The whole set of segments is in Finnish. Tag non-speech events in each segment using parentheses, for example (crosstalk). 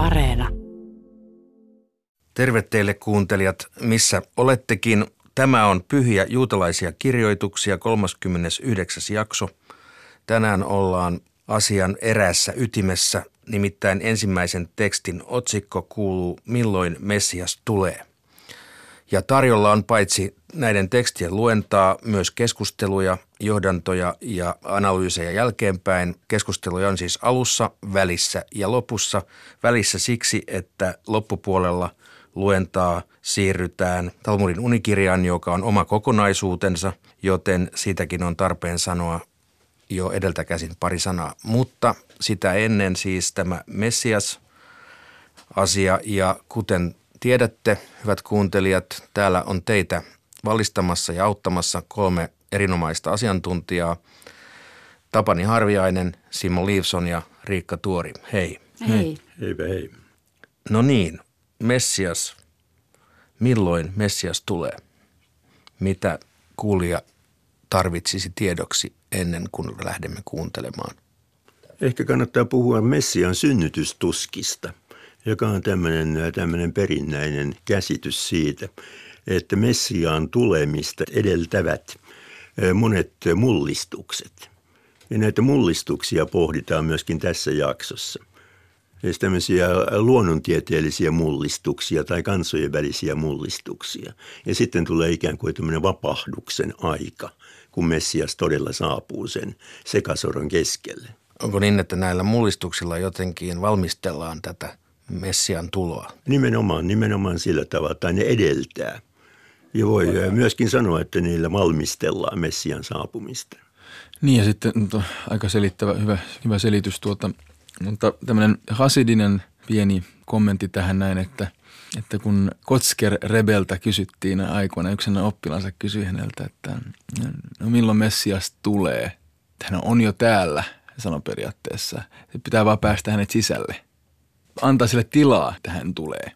Areena. Terve teille kuuntelijat, missä olettekin. Tämä on Pyhiä juutalaisia kirjoituksia, 39. jakso. Tänään ollaan asian erässä ytimessä, nimittäin ensimmäisen tekstin otsikko kuuluu Milloin Messias tulee. Ja tarjolla on paitsi näiden tekstien luentaa myös keskusteluja, johdantoja ja analyysejä jälkeenpäin. Keskusteluja on siis alussa, välissä ja lopussa. Välissä siksi, että loppupuolella luentaa siirrytään Talmudin unikirjaan, joka on oma kokonaisuutensa, joten siitäkin on tarpeen sanoa jo edeltä käsin pari sanaa. Mutta sitä ennen siis tämä Messias asia ja kuten tiedätte, hyvät kuuntelijat, täällä on teitä valistamassa ja auttamassa kolme erinomaista asiantuntijaa. Tapani Harviainen, Simo Liivson ja Riikka Tuori. Hei. Hei. Hei hei. No niin, Messias. Milloin Messias tulee? Mitä kuulija tarvitsisi tiedoksi ennen kuin lähdemme kuuntelemaan? Ehkä kannattaa puhua Messian synnytystuskista, joka on tämmöinen, tämmöinen perinnäinen käsitys siitä, että Messiaan tulemista edeltävät monet mullistukset. Ja näitä mullistuksia pohditaan myöskin tässä jaksossa. Siis tämmöisiä luonnontieteellisiä mullistuksia tai kansojen välisiä mullistuksia. Ja sitten tulee ikään kuin tämmöinen vapahduksen aika, kun Messias todella saapuu sen sekasoron keskelle. Onko niin, että näillä mullistuksilla jotenkin valmistellaan tätä Messian tuloa? Nimenomaan, nimenomaan sillä tavalla, tai ne edeltää. Ja voi myöskin sanoa, että niillä valmistellaan Messian saapumista. Niin ja sitten no, aika selittävä, hyvä, hyvä selitys tuota, mutta tämmöinen hasidinen pieni kommentti tähän näin, että, että kun Kotsker Rebeltä kysyttiin aikoina, yksi oppilansa kysyi häneltä, että no milloin Messias tulee? Hän on jo täällä, sanoi periaatteessa. Pitää vaan päästä hänet sisälle. Antaa sille tilaa, että hän tulee.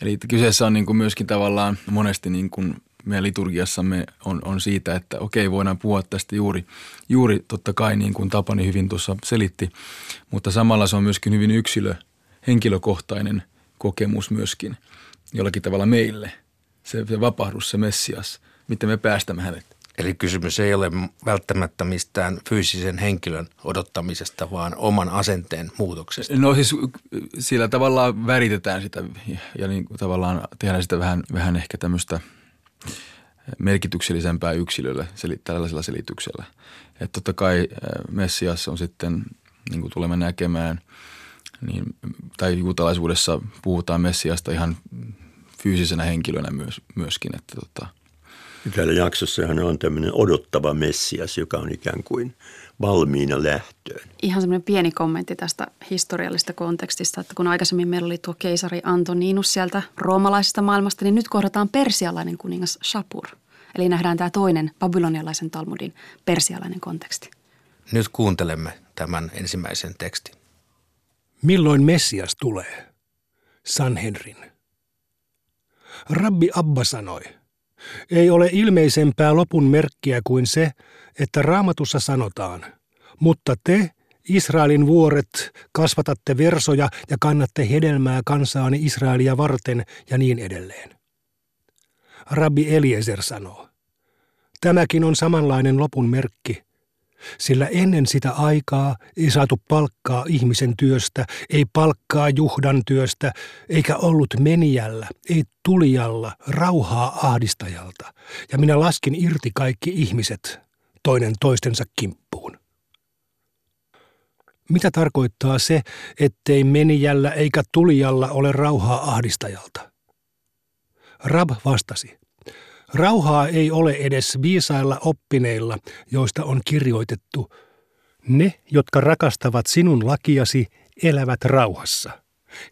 Eli kyseessä on niin kuin myöskin tavallaan monesti niin kuin meidän liturgiassamme on, on siitä, että okei, voidaan puhua tästä juuri, juuri totta kai niin kuin Tapani hyvin tuossa selitti, mutta samalla se on myöskin hyvin yksilö, henkilökohtainen kokemus myöskin jollakin tavalla meille. Se, se vapahdus, se Messias, miten me päästämme hänet Eli kysymys ei ole välttämättä mistään fyysisen henkilön odottamisesta, vaan oman asenteen muutoksesta. No siis sillä tavalla väritetään sitä ja niin kuin tavallaan tehdään sitä vähän, vähän ehkä tämmöistä merkityksellisempää yksilölle tällaisella selityksellä. Että totta kai Messias on sitten, niin kuin tulemme näkemään, niin, tai juutalaisuudessa puhutaan Messiasta ihan fyysisenä henkilönä myös, myöskin, että tota – Täällä jaksossahan on tämmöinen odottava Messias, joka on ikään kuin valmiina lähtöön. Ihan semmoinen pieni kommentti tästä historiallisesta kontekstista, että kun aikaisemmin meillä oli tuo keisari Antoninus sieltä roomalaisesta maailmasta, niin nyt kohdataan persialainen kuningas Shapur. Eli nähdään tämä toinen babylonialaisen Talmudin persialainen konteksti. Nyt kuuntelemme tämän ensimmäisen tekstin. Milloin Messias tulee? Sanhedrin. Rabbi Abba sanoi – ei ole ilmeisempää lopun merkkiä kuin se, että raamatussa sanotaan, mutta te, Israelin vuoret, kasvatatte versoja ja kannatte hedelmää kansaani Israelia varten ja niin edelleen. Rabbi Eliezer sanoo, tämäkin on samanlainen lopun merkki, sillä ennen sitä aikaa ei saatu palkkaa ihmisen työstä, ei palkkaa juhdan työstä, eikä ollut menijällä, ei tulijalla, rauhaa ahdistajalta. Ja minä laskin irti kaikki ihmiset toinen toistensa kimppuun. Mitä tarkoittaa se, ettei menijällä eikä tulijalla ole rauhaa ahdistajalta? Rab vastasi. Rauhaa ei ole edes viisailla oppineilla, joista on kirjoitettu. Ne, jotka rakastavat sinun lakiasi, elävät rauhassa.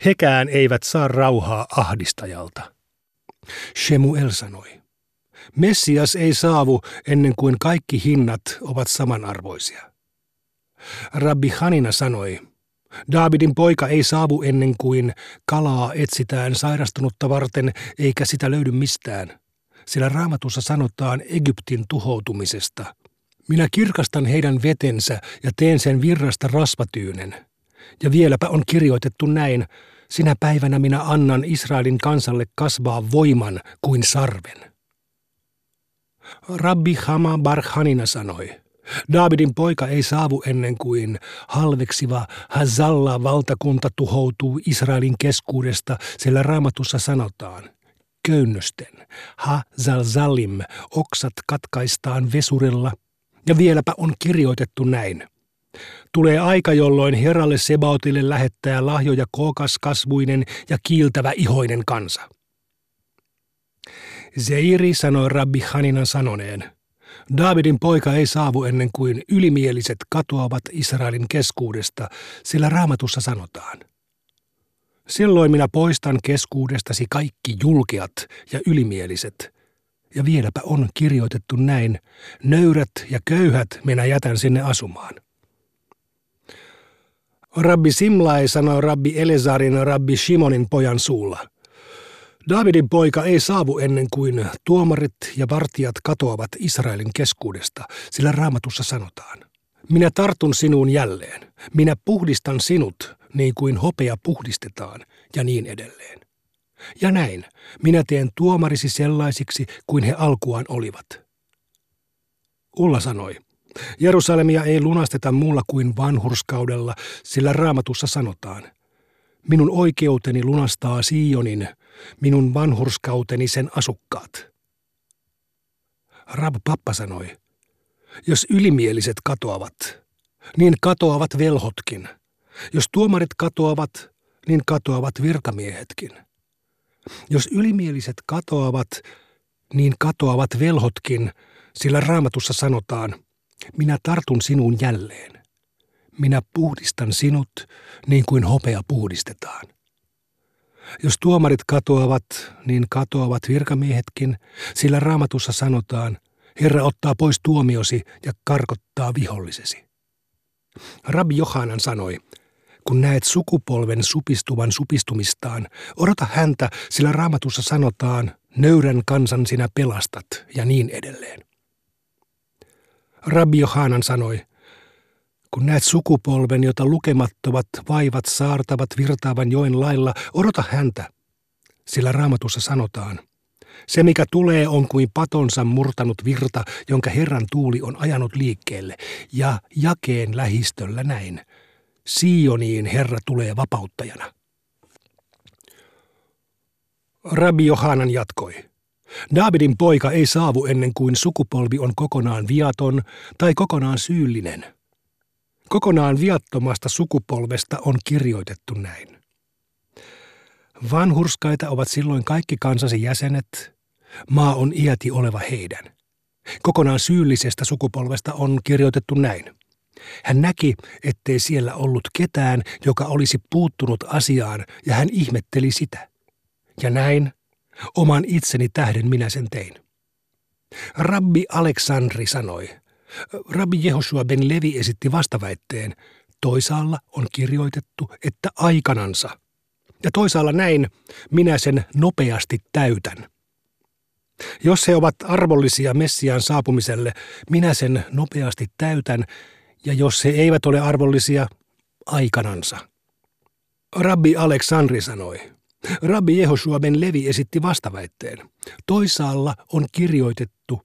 Hekään eivät saa rauhaa ahdistajalta. Shemuel sanoi. Messias ei saavu ennen kuin kaikki hinnat ovat samanarvoisia. Rabbi Hanina sanoi, Daavidin poika ei saavu ennen kuin kalaa etsitään sairastunutta varten eikä sitä löydy mistään – sillä raamatussa sanotaan Egyptin tuhoutumisesta. Minä kirkastan heidän vetensä ja teen sen virrasta rasvatyynen. Ja vieläpä on kirjoitettu näin, sinä päivänä minä annan Israelin kansalle kasvaa voiman kuin sarven. Rabbi Hama Barhanina sanoi, Davidin poika ei saavu ennen kuin halveksiva Hazalla valtakunta tuhoutuu Israelin keskuudesta, sillä raamatussa sanotaan, köynnösten, Hazalzalim, oksat katkaistaan vesurilla, ja vieläpä on kirjoitettu näin – Tulee aika, jolloin herralle Sebautille lähettää lahjoja kookas kasvuinen ja kiiltävä ihoinen kansa. Zeiri sanoi rabbi Haninan sanoneen, Davidin poika ei saavu ennen kuin ylimieliset katoavat Israelin keskuudesta, sillä raamatussa sanotaan. Silloin minä poistan keskuudestasi kaikki julkeat ja ylimieliset. Ja vieläpä on kirjoitettu näin, nöyrät ja köyhät minä jätän sinne asumaan. Rabbi Simlai sanoi rabbi Elezarin rabbi Shimonin pojan suulla. Davidin poika ei saavu ennen kuin tuomarit ja vartijat katoavat Israelin keskuudesta, sillä raamatussa sanotaan. Minä tartun sinuun jälleen. Minä puhdistan sinut niin kuin hopea puhdistetaan ja niin edelleen. Ja näin, minä teen tuomarisi sellaisiksi kuin he alkuaan olivat. Ulla sanoi, Jerusalemia ei lunasteta muulla kuin vanhurskaudella, sillä raamatussa sanotaan, minun oikeuteni lunastaa Sionin, minun vanhurskauteni sen asukkaat. Rab Pappa sanoi, jos ylimieliset katoavat, niin katoavat velhotkin. Jos tuomarit katoavat, niin katoavat virkamiehetkin. Jos ylimieliset katoavat, niin katoavat velhotkin, sillä raamatussa sanotaan – minä tartun sinuun jälleen. Minä puhdistan sinut niin kuin hopea puhdistetaan. Jos tuomarit katoavat, niin katoavat virkamiehetkin, sillä raamatussa sanotaan, Herra ottaa pois tuomiosi ja karkottaa vihollisesi. Rabbi Johanan sanoi, kun näet sukupolven supistuvan supistumistaan, odota häntä, sillä raamatussa sanotaan, nöyrän kansan sinä pelastat ja niin edelleen. Rabbi Johanan sanoi, kun näet sukupolven, jota lukemattomat vaivat saartavat virtaavan joen lailla, odota häntä. Sillä raamatussa sanotaan, se mikä tulee on kuin patonsa murtanut virta, jonka Herran tuuli on ajanut liikkeelle, ja jakeen lähistöllä näin. Sioniin Herra tulee vapauttajana. Rabbi Johanan jatkoi. Davidin poika ei saavu ennen kuin sukupolvi on kokonaan viaton tai kokonaan syyllinen. Kokonaan viattomasta sukupolvesta on kirjoitettu näin. Vanhurskaita ovat silloin kaikki kansasi jäsenet, maa on iäti oleva heidän. Kokonaan syyllisestä sukupolvesta on kirjoitettu näin. Hän näki, ettei siellä ollut ketään, joka olisi puuttunut asiaan, ja hän ihmetteli sitä. Ja näin Oman itseni tähden minä sen tein. Rabbi Aleksandri sanoi. Rabbi Jehoshua ben Levi esitti vastaväitteen. Toisaalla on kirjoitettu, että aikanansa. Ja toisaalla näin, minä sen nopeasti täytän. Jos he ovat arvollisia Messiaan saapumiselle, minä sen nopeasti täytän, ja jos he eivät ole arvollisia, aikanansa. Rabbi Aleksandri sanoi, Rabbi Jehoshua ben Levi esitti vastaväitteen. Toisaalla on kirjoitettu,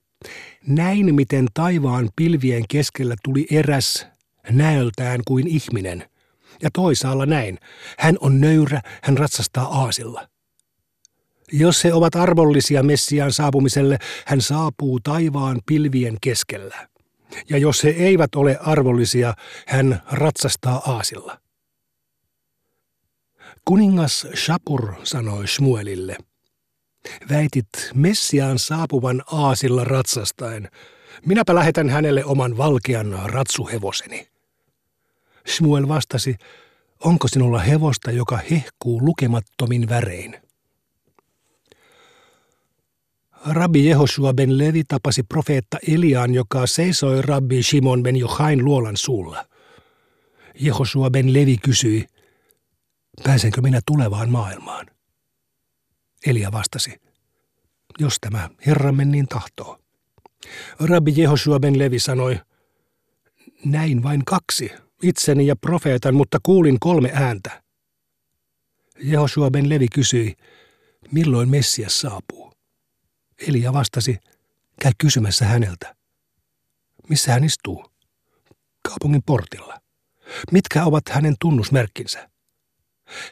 näin miten taivaan pilvien keskellä tuli eräs näöltään kuin ihminen. Ja toisaalla näin, hän on nöyrä, hän ratsastaa aasilla. Jos he ovat arvollisia Messiaan saapumiselle, hän saapuu taivaan pilvien keskellä. Ja jos he eivät ole arvollisia, hän ratsastaa aasilla. Kuningas Shapur sanoi Shmuelille, väitit Messiaan saapuvan aasilla ratsastaen. Minäpä lähetän hänelle oman valkean ratsuhevoseni. Shmuel vastasi, onko sinulla hevosta, joka hehkuu lukemattomin värein? Rabbi Jehoshua ben Levi tapasi profeetta Eliaan, joka seisoi rabbi Shimon ben Johain luolan suulla. Jehoshua ben Levi kysyi, Pääsenkö minä tulevaan maailmaan? Elia vastasi, jos tämä Herramme niin tahtoo. Rabbi Jehoshua ben Levi sanoi, näin vain kaksi, itseni ja profeetan, mutta kuulin kolme ääntä. Jehoshua ben Levi kysyi, milloin Messias saapuu. Elia vastasi, käy kysymässä häneltä. Missä hän istuu? Kaupungin portilla. Mitkä ovat hänen tunnusmerkkinsä?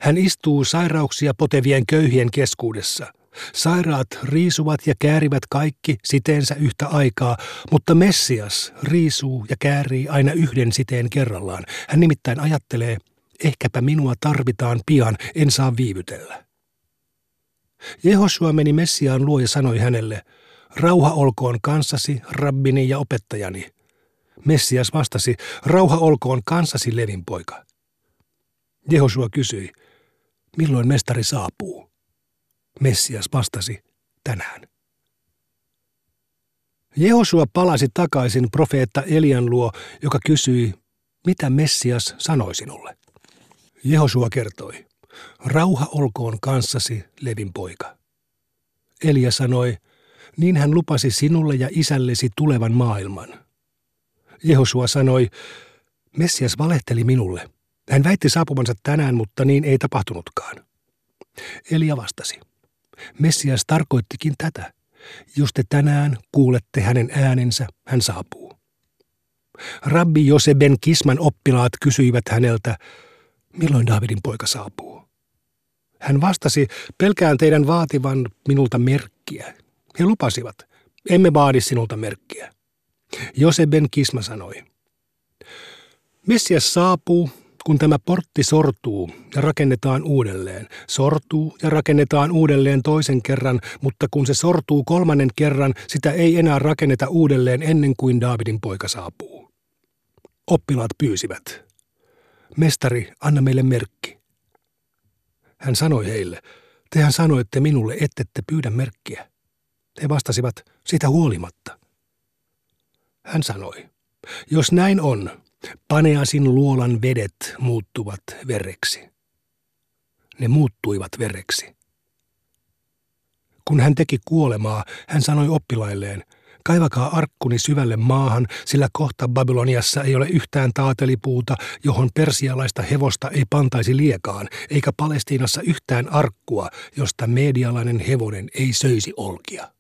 Hän istuu sairauksia potevien köyhien keskuudessa. Sairaat riisuvat ja käärivät kaikki siteensä yhtä aikaa, mutta Messias riisuu ja käärii aina yhden siteen kerrallaan. Hän nimittäin ajattelee, ehkäpä minua tarvitaan pian, en saa viivytellä. Jehosua meni Messiaan luo ja sanoi hänelle, rauha olkoon kanssasi, rabbini ja opettajani. Messias vastasi, rauha olkoon kanssasi, Levin poika. Jehosua kysyi, milloin mestari saapuu? Messias vastasi, tänään. Jehosua palasi takaisin profeetta Elian luo, joka kysyi, mitä Messias sanoi sinulle? Jehosua kertoi, rauha olkoon kanssasi, Levin poika. Elia sanoi, niin hän lupasi sinulle ja isällesi tulevan maailman. Jehosua sanoi, Messias valehteli minulle. Hän väitti saapumansa tänään, mutta niin ei tapahtunutkaan. Elia vastasi, Messias tarkoittikin tätä. Jos te tänään kuulette hänen äänensä, hän saapuu. Rabbi Joseben Kisman oppilaat kysyivät häneltä, milloin Davidin poika saapuu. Hän vastasi, pelkään teidän vaativan minulta merkkiä. He lupasivat, emme vaadi sinulta merkkiä. Joseben Kisma sanoi, Messias saapuu, kun tämä portti sortuu ja rakennetaan uudelleen. Sortuu ja rakennetaan uudelleen toisen kerran, mutta kun se sortuu kolmannen kerran, sitä ei enää rakenneta uudelleen ennen kuin Daavidin poika saapuu. Oppilaat pyysivät. Mestari, anna meille merkki. Hän sanoi heille, tehän sanoitte minulle, ettette pyydä merkkiä. He vastasivat, sitä huolimatta. Hän sanoi, jos näin on, paneasin luolan vedet muuttuvat vereksi. Ne muuttuivat vereksi. Kun hän teki kuolemaa, hän sanoi oppilailleen, kaivakaa arkkuni syvälle maahan, sillä kohta Babyloniassa ei ole yhtään taatelipuuta, johon persialaista hevosta ei pantaisi liekaan, eikä Palestiinassa yhtään arkkua, josta medialainen hevonen ei söisi olkia.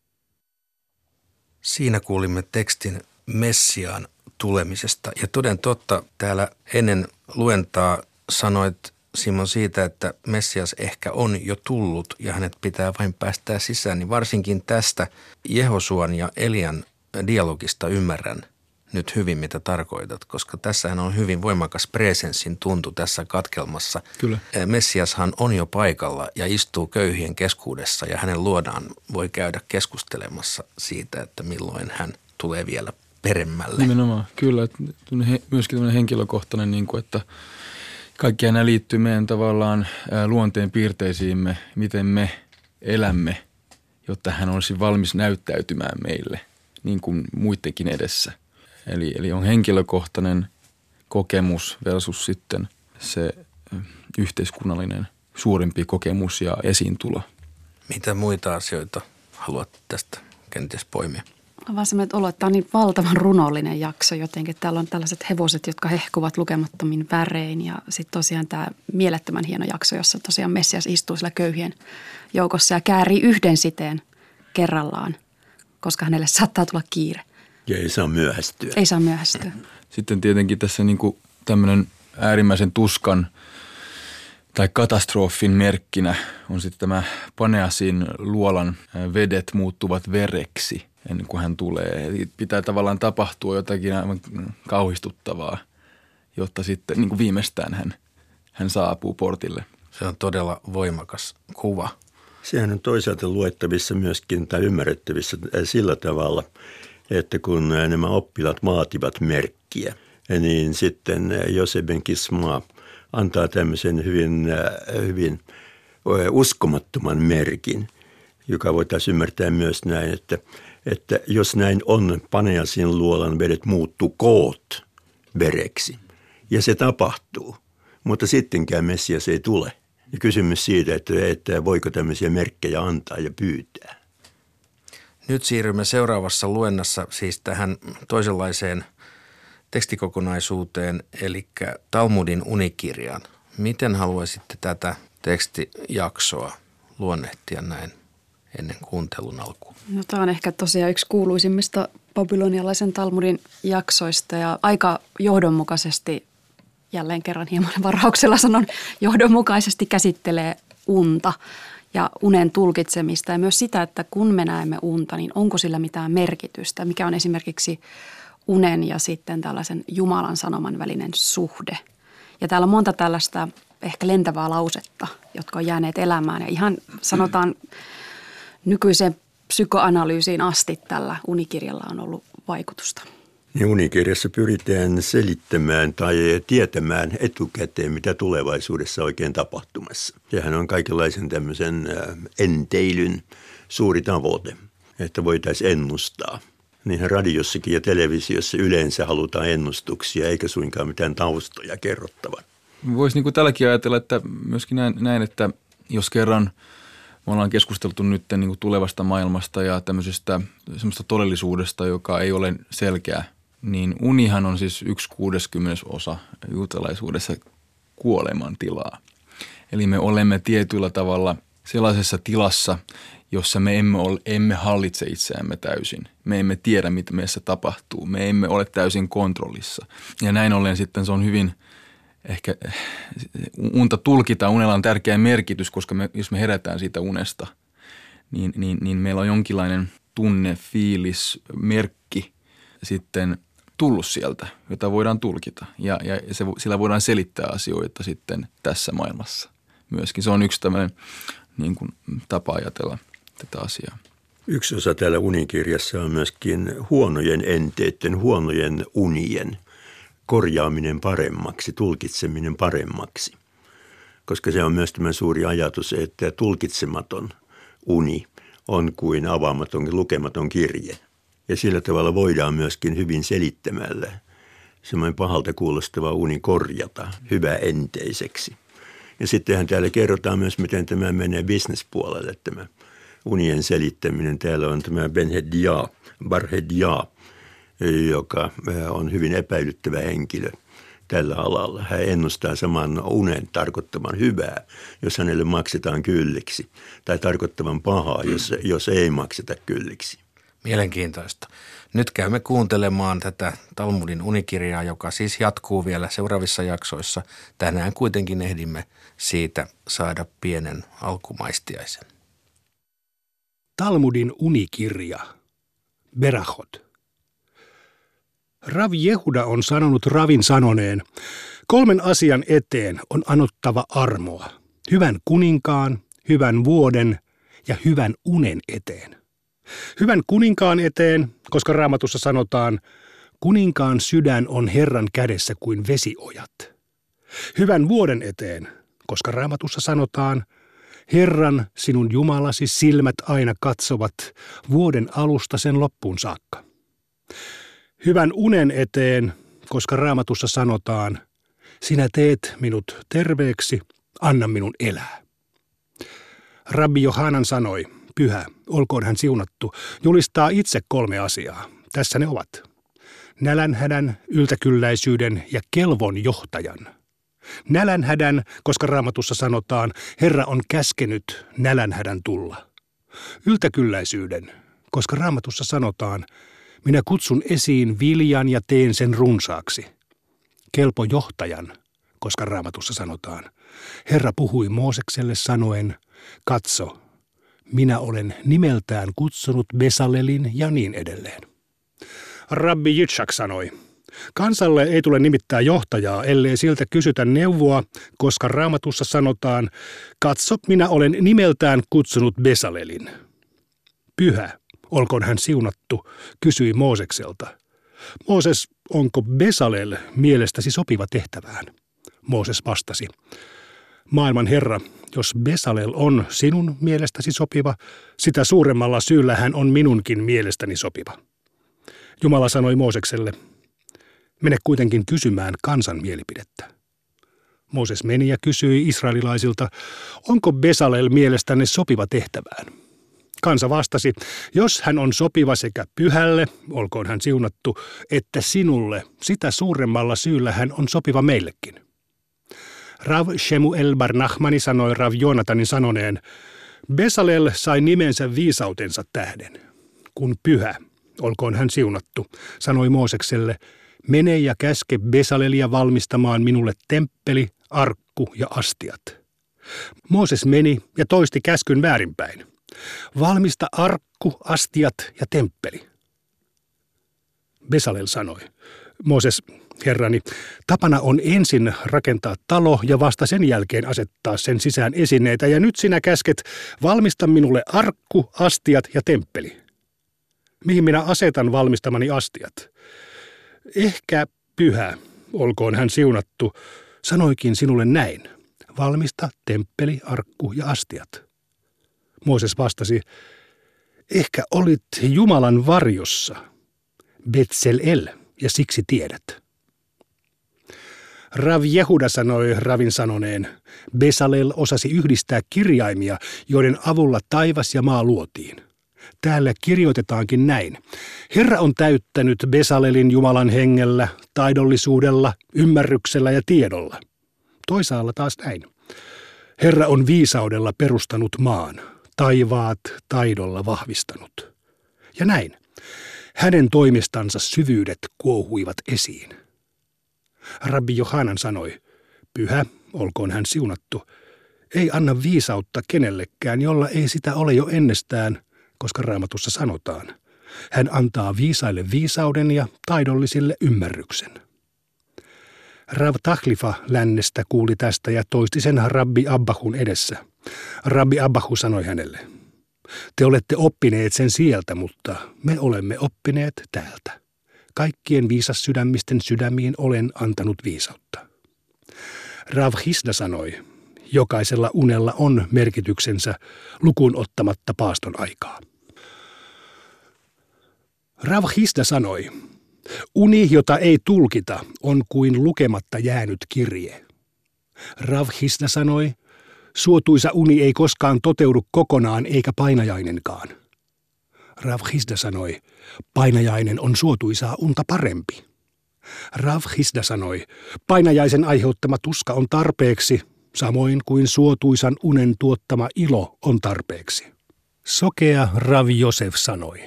Siinä kuulimme tekstin Messiaan tulemisesta. Ja toden totta, täällä ennen luentaa sanoit Simon siitä, että Messias ehkä on jo tullut ja hänet pitää vain päästää sisään, niin varsinkin tästä Jehosuan ja Elian dialogista ymmärrän nyt hyvin, mitä tarkoitat, koska tässähän on hyvin voimakas presenssin tuntu tässä katkelmassa. Kyllä. Messiashan on jo paikalla ja istuu köyhien keskuudessa ja hänen luodaan voi käydä keskustelemassa siitä, että milloin hän tulee vielä peremmälle. Nimenomaan, kyllä. Myöskin tämmöinen henkilökohtainen, niin kuin, että kaikki nämä liittyy meidän tavallaan luonteen piirteisiimme, miten me elämme, jotta hän olisi valmis näyttäytymään meille niin kuin muidenkin edessä. Eli, eli on henkilökohtainen kokemus versus sitten se yhteiskunnallinen suurempi kokemus ja esiintulo. Mitä muita asioita haluat tästä kenties poimia? On vaan sellainen olo, että tämä on niin valtavan runollinen jakso jotenkin. Täällä on tällaiset hevoset, jotka hehkuvat lukemattomin värein ja sitten tosiaan tämä mielettömän hieno jakso, jossa tosiaan Messias istuu sillä köyhien joukossa ja käärii yhden siteen kerrallaan, koska hänelle saattaa tulla kiire. Ja ei saa myöhästyä. Ei saa myöhästyä. Sitten tietenkin tässä niin kuin tämmöinen äärimmäisen tuskan tai katastrofin merkkinä on sitten tämä Paneasin luolan vedet muuttuvat vereksi – ennen kuin hän tulee. Eli pitää tavallaan tapahtua jotakin aivan kauhistuttavaa, jotta sitten niin kuin viimeistään hän, hän saapuu portille. Se on todella voimakas kuva. Sehän on toisaalta luettavissa myöskin tai ymmärrettävissä sillä tavalla, että kun nämä oppilaat vaativat merkkiä, niin sitten Joseben Kismaa antaa tämmöisen hyvin, hyvin uskomattoman merkin, joka voitaisiin ymmärtää myös näin, että – että jos näin on, Paneasin luolan vedet muuttuu koot vereksi. Ja se tapahtuu, mutta sittenkään Messias ei tule. Ja kysymys siitä, että, että voiko tämmöisiä merkkejä antaa ja pyytää. Nyt siirrymme seuraavassa luennassa siis tähän toisenlaiseen tekstikokonaisuuteen, eli Talmudin unikirjaan. Miten haluaisitte tätä tekstijaksoa luonnehtia näin ennen kuuntelun alkuun? No, tämä on ehkä tosiaan yksi kuuluisimmista babylonialaisen Talmudin jaksoista ja aika johdonmukaisesti, jälleen kerran hieman (laughs) varauksella sanon, johdonmukaisesti käsittelee unta ja unen tulkitsemista ja myös sitä, että kun me näemme unta, niin onko sillä mitään merkitystä, mikä on esimerkiksi unen ja sitten tällaisen Jumalan sanoman välinen suhde. Ja täällä on monta tällaista ehkä lentävää lausetta, jotka on jääneet elämään ja ihan sanotaan nykyiseen psykoanalyysiin asti tällä unikirjalla on ollut vaikutusta. Niin unikirjassa pyritään selittämään tai tietämään etukäteen, mitä tulevaisuudessa oikein tapahtumassa. Sehän on kaikenlaisen tämmöisen äh, enteilyn suuri tavoite, että voitaisiin ennustaa. Niinhän radiossakin ja televisiossa yleensä halutaan ennustuksia, eikä suinkaan mitään taustoja kerrottavan. Voisi niin tälläkin ajatella, että myöskin näin, näin, että jos kerran – me ollaan keskusteltu nyt niin kuin tulevasta maailmasta ja tämmöisestä semmoista todellisuudesta, joka ei ole selkeä, niin unihan on siis yksi kuudeskymmenes osa juutalaisuudessa kuoleman tilaa. Eli me olemme tietyllä tavalla sellaisessa tilassa, jossa me emme, ole, emme hallitse itseämme täysin. Me emme tiedä, mitä meissä tapahtuu. Me emme ole täysin kontrollissa. Ja näin ollen sitten se on hyvin – ehkä unta tulkita, unella on tärkeä merkitys, koska me, jos me herätään siitä unesta, niin, niin, niin meillä on jonkinlainen tunne, fiilis, merkki sitten tullut sieltä, jota voidaan tulkita. Ja, ja se, sillä voidaan selittää asioita sitten tässä maailmassa myöskin. Se on yksi tämmöinen niin kuin, tapa ajatella tätä asiaa. Yksi osa täällä unikirjassa on myöskin huonojen enteiden, huonojen unien – korjaaminen paremmaksi, tulkitseminen paremmaksi. Koska se on myös tämä suuri ajatus, että tulkitsematon uni on kuin avaamaton, lukematon kirje. Ja sillä tavalla voidaan myöskin hyvin selittämällä semmoinen pahalta kuulostava uni korjata hyväenteiseksi. Ja sittenhän täällä kerrotaan myös, miten tämä menee bisnespuolelle, tämä unien selittäminen. Täällä on tämä Benhedia, Barhedia, joka on hyvin epäilyttävä henkilö tällä alalla. Hän ennustaa saman unen tarkoittavan hyvää, jos hänelle maksetaan kylliksi, tai tarkoittavan pahaa, jos, jos ei makseta kylliksi. Mielenkiintoista. Nyt käymme kuuntelemaan tätä Talmudin unikirjaa, joka siis jatkuu vielä seuraavissa jaksoissa. Tänään kuitenkin ehdimme siitä saada pienen alkumaistiaisen. Talmudin unikirja. Berachot. Rav Jehuda on sanonut Ravin sanoneen, kolmen asian eteen on anottava armoa. Hyvän kuninkaan, hyvän vuoden ja hyvän unen eteen. Hyvän kuninkaan eteen, koska raamatussa sanotaan, kuninkaan sydän on Herran kädessä kuin vesiojat. Hyvän vuoden eteen, koska raamatussa sanotaan, Herran, sinun Jumalasi silmät aina katsovat vuoden alusta sen loppuun saakka hyvän unen eteen, koska raamatussa sanotaan, sinä teet minut terveeksi, anna minun elää. Rabbi Johanan sanoi, pyhä, olkoon hän siunattu, julistaa itse kolme asiaa. Tässä ne ovat. Nälänhädän, yltäkylläisyyden ja kelvon johtajan. Nälänhädän, koska raamatussa sanotaan, Herra on käskenyt nälänhädän tulla. Yltäkylläisyyden, koska raamatussa sanotaan, minä kutsun esiin viljan ja teen sen runsaaksi. Kelpo johtajan, koska raamatussa sanotaan. Herra puhui Moosekselle sanoen, katso, minä olen nimeltään kutsunut Besalelin ja niin edelleen. Rabbi Jitschak sanoi, Kansalle ei tule nimittää johtajaa, ellei siltä kysytä neuvoa, koska raamatussa sanotaan, katso, minä olen nimeltään kutsunut Besalelin. Pyhä, olkoon hän siunattu, kysyi Moosekselta. Mooses, onko Besalel mielestäsi sopiva tehtävään? Mooses vastasi. Maailman Herra, jos Besalel on sinun mielestäsi sopiva, sitä suuremmalla syyllä hän on minunkin mielestäni sopiva. Jumala sanoi Moosekselle, mene kuitenkin kysymään kansan mielipidettä. Mooses meni ja kysyi israelilaisilta, onko Besalel mielestänne sopiva tehtävään? Kansa vastasi, jos hän on sopiva sekä pyhälle, olkoon hän siunattu, että sinulle, sitä suuremmalla syyllä hän on sopiva meillekin. Rav Shemuel Barnahmani sanoi Rav Joonatanin sanoneen, Besalel sai nimensä viisautensa tähden. Kun pyhä, olkoon hän siunattu, sanoi Moosekselle, mene ja käske Besalelia valmistamaan minulle temppeli, arkku ja astiat. Mooses meni ja toisti käskyn väärinpäin. Valmista arkku, astiat ja temppeli. Besalel sanoi, Mooses, herrani, tapana on ensin rakentaa talo ja vasta sen jälkeen asettaa sen sisään esineitä, ja nyt sinä käsket valmista minulle arkku, astiat ja temppeli. Mihin minä asetan valmistamani astiat? Ehkä pyhä, olkoon hän siunattu, sanoikin sinulle näin. Valmista temppeli, arkku ja astiat. Mooses vastasi, ehkä olit Jumalan varjossa, Betsel El, ja siksi tiedät. Rav Jehuda sanoi Ravin sanoneen, Besalel osasi yhdistää kirjaimia, joiden avulla taivas ja maa luotiin. Täällä kirjoitetaankin näin. Herra on täyttänyt Besalelin Jumalan hengellä, taidollisuudella, ymmärryksellä ja tiedolla. Toisaalla taas näin. Herra on viisaudella perustanut maan, taivaat taidolla vahvistanut. Ja näin. Hänen toimistansa syvyydet kuohuivat esiin. Rabbi Johanan sanoi, pyhä, olkoon hän siunattu, ei anna viisautta kenellekään, jolla ei sitä ole jo ennestään, koska raamatussa sanotaan, hän antaa viisaille viisauden ja taidollisille ymmärryksen. Rav Tahlifa lännestä kuuli tästä ja toisti sen Rabbi Abbahun edessä. Rabbi Abbahu sanoi hänelle, te olette oppineet sen sieltä, mutta me olemme oppineet täältä. Kaikkien viisas sydämisten sydämiin olen antanut viisautta. Rav Hisda sanoi, jokaisella unella on merkityksensä lukuun ottamatta paaston aikaa. Rav Hisda sanoi, uni, jota ei tulkita, on kuin lukematta jäänyt kirje. Rav Hisda sanoi, suotuisa uni ei koskaan toteudu kokonaan eikä painajainenkaan. Rav Hisda sanoi, painajainen on suotuisaa unta parempi. Rav Hisda sanoi, painajaisen aiheuttama tuska on tarpeeksi, samoin kuin suotuisan unen tuottama ilo on tarpeeksi. Sokea Rav Josef sanoi,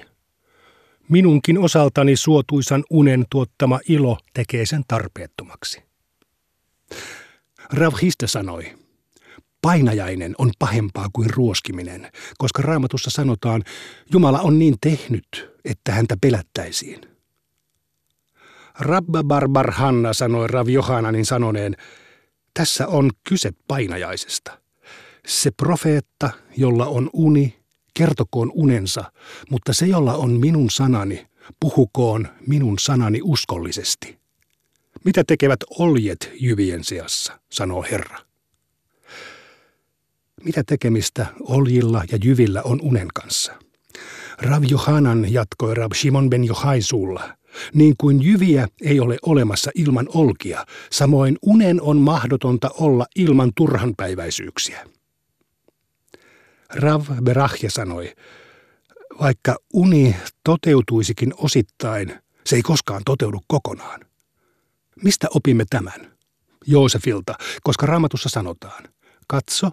minunkin osaltani suotuisan unen tuottama ilo tekee sen tarpeettomaksi. Rav Hisda sanoi, painajainen on pahempaa kuin ruoskiminen, koska raamatussa sanotaan, Jumala on niin tehnyt, että häntä pelättäisiin. Rabba Barbar Hanna sanoi Rav Johananin sanoneen, tässä on kyse painajaisesta. Se profeetta, jolla on uni, kertokoon unensa, mutta se, jolla on minun sanani, puhukoon minun sanani uskollisesti. Mitä tekevät oljet jyvien seassa, sanoo Herra. Mitä tekemistä oljilla ja jyvillä on unen kanssa? Rav Johanan jatkoi Rav Shimon ben Johai suulla. Niin kuin jyviä ei ole olemassa ilman olkia, samoin unen on mahdotonta olla ilman turhanpäiväisyyksiä. Rav Berahja sanoi, vaikka uni toteutuisikin osittain, se ei koskaan toteudu kokonaan. Mistä opimme tämän? Joosefilta, koska raamatussa sanotaan, katso,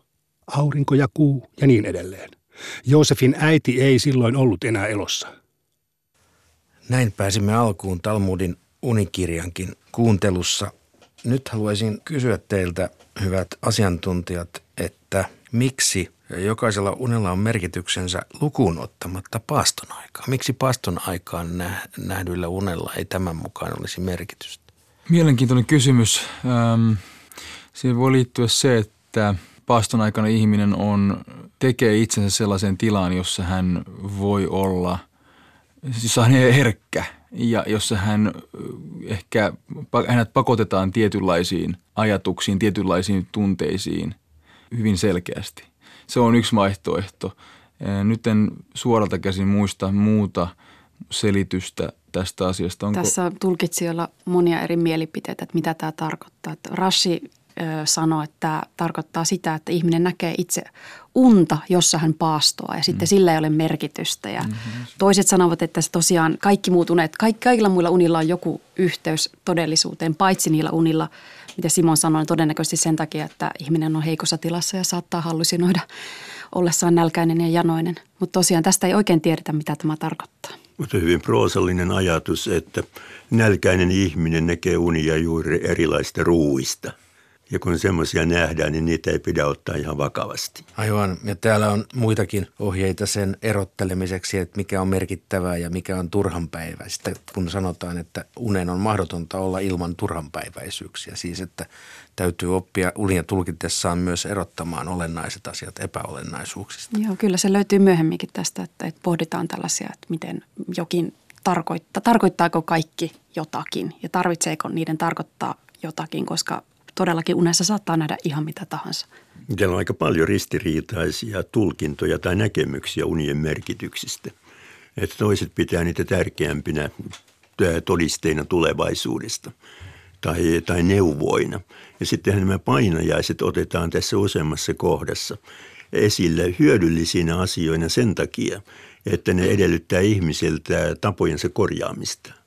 aurinko ja kuu ja niin edelleen. Joosefin äiti ei silloin ollut enää elossa. Näin pääsimme alkuun Talmudin unikirjankin kuuntelussa. Nyt haluaisin kysyä teiltä, hyvät asiantuntijat, että miksi jokaisella unella on merkityksensä lukuun ottamatta paaston aikaa? Miksi paaston aikaan nähdyillä unella ei tämän mukaan olisi merkitystä? Mielenkiintoinen kysymys. Ähm, siihen voi liittyä se, että paaston aikana ihminen on, tekee itsensä sellaiseen tilaan, jossa hän voi olla, siis hän on herkkä ja jossa hän ehkä, hänet pakotetaan tietynlaisiin ajatuksiin, tietynlaisiin tunteisiin hyvin selkeästi. Se on yksi vaihtoehto. Nyt en suoralta käsin muista muuta selitystä tästä asiasta. Onko... Tässä tulkitsijoilla monia eri mielipiteitä, että mitä tämä tarkoittaa. Rashi sanoi, että tämä tarkoittaa sitä, että ihminen näkee itse unta, jossa hän paastoa ja sitten mm. sillä ei ole merkitystä. Ja mm-hmm. Toiset sanovat, että se tosiaan kaikki muut unet, kaikki, kaikilla muilla unilla on joku yhteys todellisuuteen, paitsi niillä unilla, mitä Simon sanoi, todennäköisesti sen takia, että ihminen on heikossa tilassa ja saattaa hallusinoida ollessaan nälkäinen ja janoinen. Mutta tosiaan tästä ei oikein tiedetä, mitä tämä tarkoittaa. Mutta hyvin proosallinen ajatus, että nälkäinen ihminen näkee unia juuri erilaista ruuista – ja kun semmoisia nähdään, niin niitä ei pidä ottaa ihan vakavasti. Aivan. Ja täällä on muitakin ohjeita sen erottelemiseksi, että mikä on merkittävää ja mikä on turhanpäiväistä. Kun sanotaan, että unen on mahdotonta olla ilman turhanpäiväisyyksiä. Siis, että täytyy oppia unia tulkitessaan myös erottamaan olennaiset asiat epäolennaisuuksista. Joo, kyllä se löytyy myöhemminkin tästä, että, että pohditaan tällaisia, että miten jokin tarkoittaa, tarkoittaako kaikki jotakin ja tarvitseeko niiden tarkoittaa jotakin, koska todellakin unessa saattaa nähdä ihan mitä tahansa. Täällä on aika paljon ristiriitaisia tulkintoja tai näkemyksiä unien merkityksistä. Että toiset pitää niitä tärkeämpinä todisteina tulevaisuudesta tai, tai neuvoina. Ja sittenhän nämä painajaiset otetaan tässä useammassa kohdassa esille hyödyllisinä asioina sen takia, että ne edellyttää ihmisiltä tapojensa korjaamista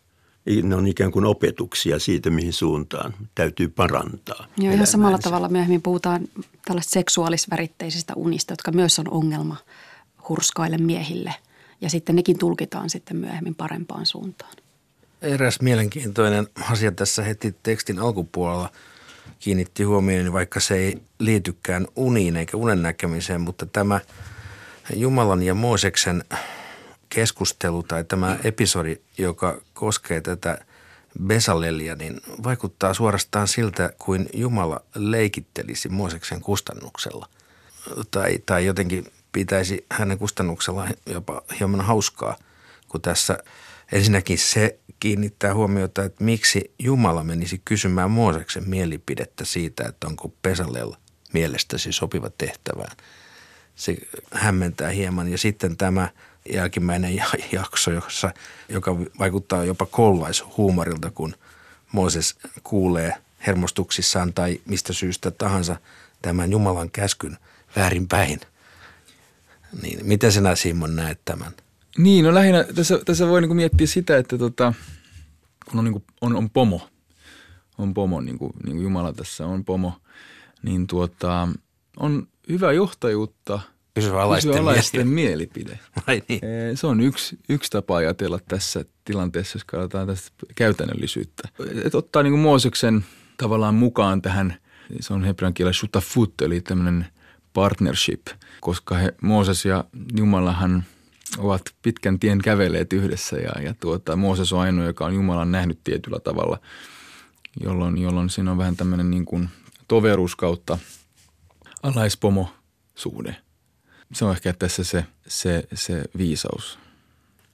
ne on ikään kuin opetuksia siitä, mihin suuntaan täytyy parantaa. Joo, ihan samalla tavalla myöhemmin puhutaan tällaista seksuaalisväritteisistä unista, jotka myös on ongelma hurskaille miehille. Ja sitten nekin tulkitaan sitten myöhemmin parempaan suuntaan. Eräs mielenkiintoinen asia tässä heti tekstin alkupuolella kiinnitti huomioon, vaikka se ei liitykään uniin eikä unen näkemiseen, mutta tämä Jumalan ja Mooseksen keskustelu tai tämä episodi, joka koskee tätä Besalelia, niin vaikuttaa suorastaan siltä, kuin Jumala leikittelisi Mooseksen kustannuksella. Tai, tai jotenkin pitäisi hänen kustannuksella jopa hieman hauskaa, kun tässä ensinnäkin se kiinnittää huomiota, että miksi Jumala menisi kysymään Mooseksen mielipidettä siitä, että onko Besalel mielestäsi sopiva tehtävään. Se hämmentää hieman. Ja sitten tämä – jälkimmäinen jakso, jossa, joka vaikuttaa jopa koululaishuumorilta, kun Mooses kuulee hermostuksissaan tai mistä syystä tahansa tämän Jumalan käskyn väärinpäin. Niin, miten sinä Simon näet tämän? Niin, no lähinnä tässä, tässä voi niinku miettiä sitä, että tota, kun on, niinku, on, on pomo, on pomo, niin kuin, niin kuin Jumala tässä on pomo, niin tuota, on hyvä johtajuutta – Pysyväalaisten, Pysyväalaisten mielipide. Vai niin? Se on yksi, yksi tapa ajatella tässä tilanteessa, jos katsotaan tästä käytännöllisyyttä. Et ottaa niin kuin Mooseksen tavallaan mukaan tähän, se on hebrean kielellä shutafut, eli tämmöinen partnership, koska he, Mooses ja Jumalahan ovat pitkän tien käveleet yhdessä ja, ja tuota, Mooses on ainoa, joka on Jumalan nähnyt tietyllä tavalla, jolloin, jolloin siinä on vähän tämmöinen niin kuin toveruus kautta alaispomo suhde se on ehkä tässä se, se, se viisaus.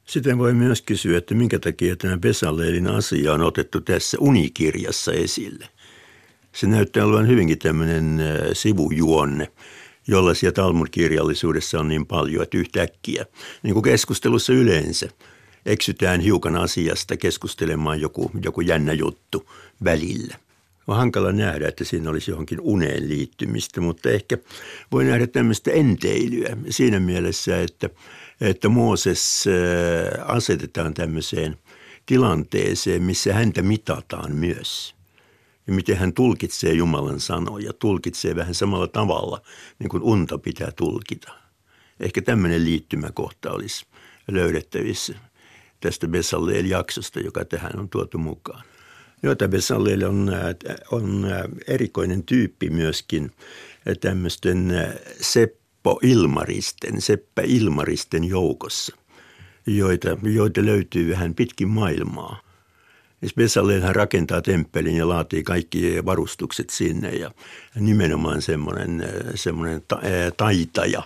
Sitten voi myös kysyä, että minkä takia tämä Besaleelin asia on otettu tässä unikirjassa esille. Se näyttää olevan hyvinkin tämmöinen äh, sivujuonne, jollaisia Talmud-kirjallisuudessa on niin paljon, että yhtäkkiä, niin kuin keskustelussa yleensä, eksytään hiukan asiasta keskustelemaan joku, joku jännä juttu välillä – on hankala nähdä, että siinä olisi johonkin uneen liittymistä, mutta ehkä voi nähdä tämmöistä enteilyä siinä mielessä, että, että Mooses äh, asetetaan tämmöiseen tilanteeseen, missä häntä mitataan myös. Ja miten hän tulkitsee Jumalan sanoja, tulkitsee vähän samalla tavalla, niin kuin unta pitää tulkita. Ehkä tämmöinen liittymäkohta olisi löydettävissä tästä Bessaleel-jaksosta, joka tähän on tuotu mukaan. Joita Bessalel on, äh, on äh, erikoinen tyyppi myöskin äh, tämmöisten Seppo Ilmaristen, Seppä Ilmaristen joukossa, joita, joita löytyy vähän pitkin maailmaa. Bessalel hän rakentaa temppelin ja laatii kaikki varustukset sinne ja nimenomaan semmoinen, semmoinen ta, taitaja.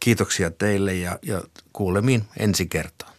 Kiitoksia teille ja, ja kuulemiin ensi kertaa.